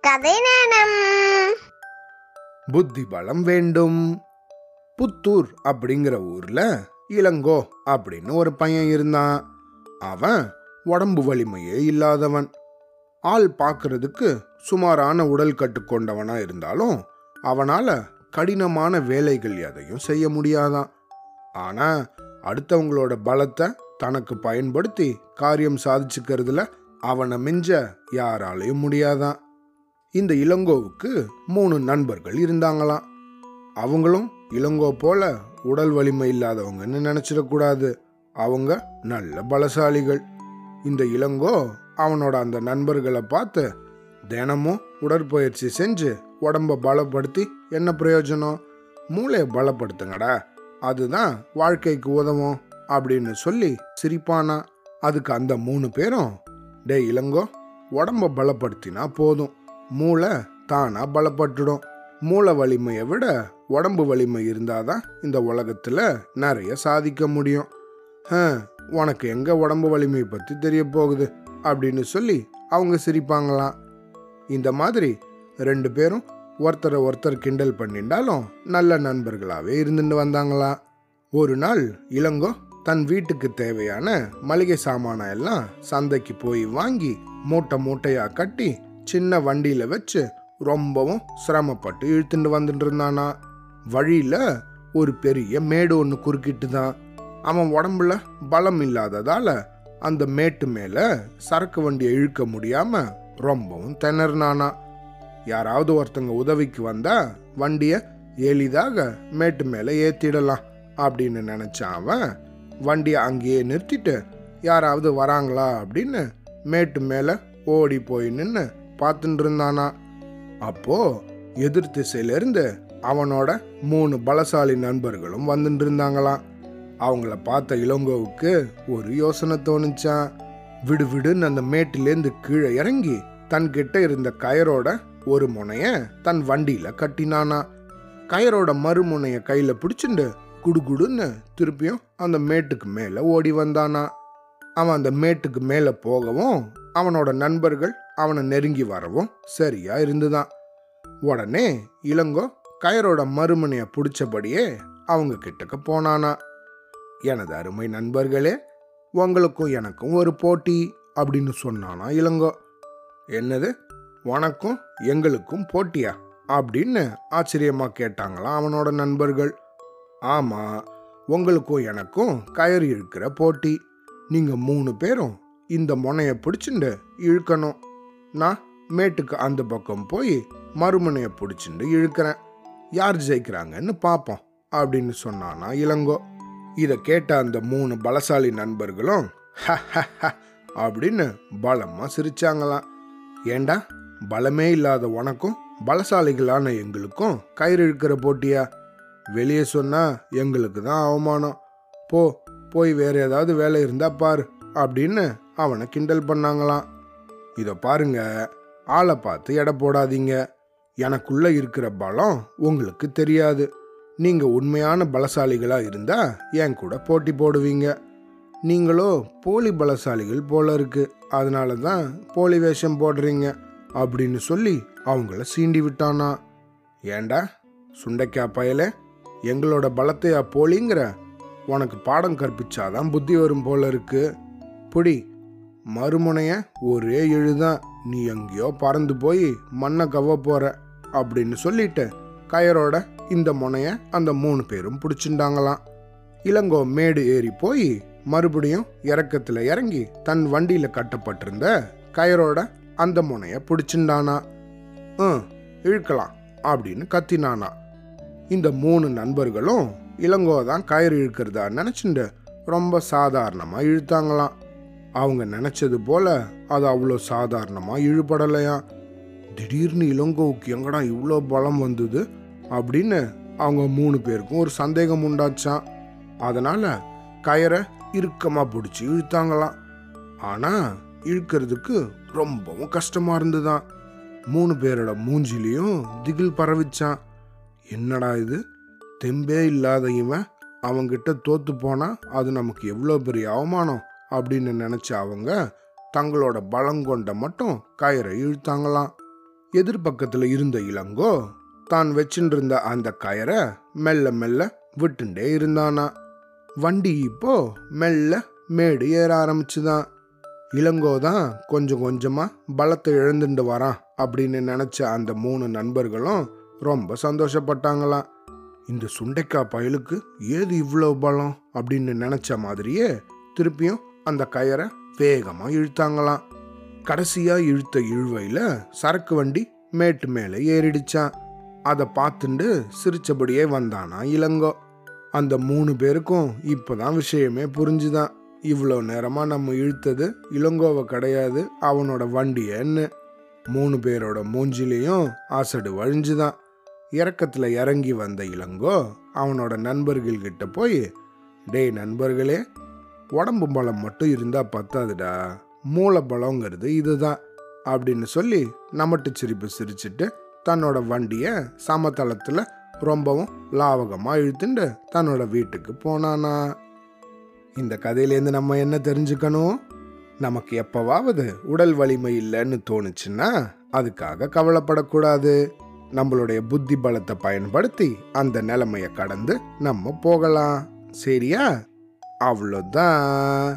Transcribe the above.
கதை நேரம் புத்தி பலம் வேண்டும். புத்தூர் அப்படிங்கிற ஊர்ல இளங்கோ அப்படின்னு ஒரு பையன் இருந்தான். அவன் உடம்பு வலிமையே இல்லாதவன். ஆள் பார்க்கறதுக்கு சுமாரான உடல் கட்டு கொண்டவனா இருந்தாலும் அவனால கடினமான வேலைகள் எதையும் செய்ய முடியாதான். ஆனா அடுத்தவங்களோட பலத்தை தனக்கு பயன்படுத்தி காரியம் சாதிச்சுக்கிறதுல அவனை மிஞ்ச யாராலையும் முடியாதான். இந்த இளங்கோவுக்கு மூணு நண்பர்கள் இருந்தாங்களாம். அவங்களும் இளங்கோ போல உடல் வலிமை இல்லாதவங்கன்னு நினச்சிடக்கூடாது. அவங்க நல்ல பலசாலிகள். இந்த இளங்கோ அவனோட அந்த நண்பர்களை பார்த்து தினமும் உடற்பயிற்சி செஞ்சு உடம்ப பலப்படுத்தி என்ன பிரயோஜனம்? மூளையை பலப்படுத்துங்கடா. அதுதான் வாழ்க்கைக்கு உதவும் அப்படின்னு சொல்லி சிரிப்பானா. அதுக்கு அந்த மூணு பேரும் டேய் இளங்கோ உடம்ப பலப்படுத்தினா போதும். மூளை தானாக பலப்பட்டுடும். மூளை வலிமையை விட உடம்பு வலிமை இருந்தால் தான் இந்த உலகத்தில் நிறைய சாதிக்க முடியும். உனக்கு எங்கே உடம்பு வலிமையை பற்றி தெரிய போகுது? அப்படின்னு சொல்லி அவங்க சிரிப்பாங்களாம். இந்த மாதிரி ரெண்டு பேரும் ஒருத்தரை ஒருத்தர் கிண்டல் பண்ணிட்டாலும் நல்ல நண்பர்களாகவே இருந்துட்டு வந்தாங்களாம். ஒரு நாள் இளங்கோ தன் வீட்டுக்கு தேவையான மளிகை சாமானை எல்லாம் சந்தைக்கு போய் வாங்கி மூட்டை மூட்டையாக கட்டி சின்ன வண்டியில் வச்சு ரொம்பவும் சிரமப்பட்டு இழுத்துட்டு வந்துட்டு இருந்தானா. வழியில் ஒரு பெரிய மேடு ஒன்று குறுக்கிட்டு தான் அவன் உடம்புல பலம் இல்லாததால் அந்த மேட்டு மேலே சரக்கு வண்டியை இழுக்க முடியாமல் ரொம்பவும் திணறினானா. யாராவது ஒருத்தங்க உதவிக்கு வந்தா வண்டியை எளிதாக மேட்டு மேலே ஏற்றிடலாம் அப்படின்னு நினச்சான் அவன் வண்டியை அங்கேயே நிறுத்திட்டு யாராவது வராங்களா? அப்படின்னு மேட்டு மேலே ஓடி போய் நின்று பார்த்துட்டு இருந்தானா அப்போ எதிர் திசையிலிருந்து அவனோட மூணு பலசாலி நண்பர்களும் வந்துட்டு இருந்தாங்களாம் அவங்கள பார்த்த இளங்கோவுக்கு ஒரு யோசனை தோணுச்சான் விடு விடுன்னு அந்த மேட்டிலேருந்து கீழே இறங்கி தன்கிட்ட இருந்த கயரோட ஒரு முனைய தன் வண்டியில கட்டினானா. கயரோட மறுமுனைய கையில பிடிச்சிண்டு குடுகுடுன்னு திருப்பியும் அந்த மேட்டுக்கு மேல ஓடி வந்தானா. அவன் அந்த மேட்டுக்கு மேல போகவும் அவனோட நண்பர்கள் அவனை நெருங்கி வரவும் சரியா இருந்துதான். உடனே இளங்கோ கயரோட மறுமனைய பிடிச்சபடியே அவங்க கிட்டக்கு போனானா. எனது அருமை நண்பர்களே உங்களுக்கும் எனக்கும் ஒரு போட்டி அப்படின்னு சொன்னானா இளங்கோ. என்னது? உனக்கும் எங்களுக்கும் போட்டியா? அப்படின்னு ஆச்சரியமா கேட்டாங்களாம் அவனோட நண்பர்கள். ஆமா உங்களுக்கும் எனக்கும் கயிறு இழுக்கிற போட்டி. நீங்க மூணு பேரும் இந்த முனைய பிடிச்சிண்டு இழுக்கணும். நான் மேட்டுக்கு அந்த பக்கம் போய் மறுமனையை பிடிச்சிட்டு இழுக்கிறேன். யார் ஜெயிக்கிறாங்கன்னு பார்ப்போம் அப்படின்னு சொன்னானா இளங்கோ. இதை கேட்ட அந்த மூணு பலசாலி நண்பர்களும் அப்படின்னு பலமா சிரிச்சாங்களாம். ஏண்டா பலமே இல்லாத உனக்கும் பலசாலிகளான எங்களுக்கும் கயிறு இழுக்கிற போட்டியா? வெளியே சொன்னா எங்களுக்கு தான் அவமானம். போ போய் வேற ஏதாவது வேலை இருந்தா பாரு அப்படின்னு அவனை கிண்டல் பண்ணாங்களாம். இதை பாருங்க. ஆளை பார்த்து எடை போடாதீங்க. எனக்குள்ள இருக்கிற பலம் உங்களுக்கு தெரியாது. நீங்க உண்மையான பலசாலிகளா இருந்தா என் கூட போட்டி போடுவீங்க. நீங்களோ போலி பலசாலிகள் போல இருக்கு. அதனால தான் போலி வேஷம் போடுறீங்க. அப்படின்னு சொல்லி அவங்கள சீண்டி விட்டானா. ஏண்டா? சுண்டைக்காய் பயலே. எங்களோட பலத்தையா போலிங்கிற? உனக்கு பாடம் கற்பிச்சாதான் புத்தி வரும் போல இருக்கு. புடி மறுமுனைய ஒரே எழுதான். நீ எங்கேயோ பறந்து போய் மண்ணை கவ்வ போற அப்படின்னு சொல்லிட்டு கயரோட இந்த முனைய அந்த மூணு பேரும் பிடிச்சிருந்தாங்களாம் இளங்கோ மேடு ஏறி போய் மறுபடியும் இறக்கத்துல இறங்கி தன் வண்டியில கட்டப்பட்டிருந்த கயரோட அந்த முனைய பிடிச்சிருந்தானா ம் இழுக்கலாம் அப்படின்னு கத்தினானா. இந்த மூணு நண்பர்களும் இளங்கோ தான் கயிறு இழுக்கிறதா நினைச்சுண்டு ரொம்ப சாதாரணமா இழுத்தாங்களாம். அவங்க நினைச்சது போல அது அவ்வளோ சாதாரணமா இழுபடலையா? திடீர்னு இளங்கோவுக்கு எங்கடா இவ்வளோ பலம் வந்தது? அப்படின்னு அவங்க மூணு பேருக்கும் ஒரு சந்தேகம் உண்டாச்சான் அதனால கயரை இறுக்கமாக பிடிச்சி இழுத்தாங்களாம். ஆனால் இழுக்கிறதுக்கு ரொம்பவும் கஷ்டமா இருந்துதான். மூணு பேரோட மூஞ்சிலையும் திகில் பரவிச்சான் என்னடா இது? தெம்பே இல்லாத இவன் அவங்கிட்ட தோத்து போனா அது நமக்கு எவ்வளோ பெரிய அவமானம்? அப்படின்னு நினச்ச அவங்க தங்களோட பலங்கொண்ட மட்டும் கயிறை இழுத்தாங்களாம். எதிர்பக்கத்தில் இருந்த இளங்கோ தான் வச்சுருந்த அந்த கயரை மெல்ல மெல்ல விட்டுண்டே இருந்தானா. வண்டி இப்போ மெல்ல மேடு ஏற ஆரம்பிச்சுதான். இளங்கோ தான் கொஞ்சம் கொஞ்சமா பலத்தை இழந்துட்டு வரான் அப்படின்னு நினச்ச அந்த மூணு நண்பர்களும் ரொம்ப சந்தோஷப்பட்டாங்களாம். இந்த சுண்டைக்காய் பயலுக்கு ஏது இவ்வளோ பலம் அப்படின்னு நினச்ச மாதிரியே திருப்பியும் அந்த கயரை வேகமாக இழுத்தாங்களாம். கடைசியாக இழுத்த இழுவையில் சரக்கு வண்டி மேட்டு மேலே ஏறிடுச்சான் அதை பார்த்துண்டு சிரிச்சபடியே வந்தானா இளங்கோ. அந்த மூணு பேருக்கும் இப்போதான் விஷயமே புரிஞ்சுதான். இவ்வளோ நேரமாக நம்ம இழுத்தது இளங்கோவை கிடையாது அவனோட வண்டியன்னு மூணு பேரோட மூஞ்சிலையும் ஆசடு வழிஞ்சுதான். இறக்கத்தில் இறங்கி வந்த இளங்கோ அவனோட நண்பர்கள்கிட்ட போய் டேய் நண்பர்களே உடம்பு பலம் மட்டும் இருந்தால் பத்தாதுடா. மூளை பலங்கிறது இதுதான் அப்படின்னு சொல்லி நமட்டு சிரிப்பு சிரிச்சிட்டு தன்னோட வண்டியை சமதளத்தில் ரொம்பவும் லாவகமாக இழுத்துண்டு தன்னோட வீட்டுக்கு போனானா. இந்த கதையிலேருந்து நம்ம என்ன தெரிஞ்சுக்கணும்? நமக்கு எப்போவாவது உடல் வலிமை இல்லைன்னு தோணுச்சுன்னா அதுக்காக கவலைப்படக்கூடாது. நம்மளுடைய புத்தி பலத்தை பயன்படுத்தி அந்த நிலைமையை கடந்து நம்ம போகலாம். சரியா? அவ்வளோதான்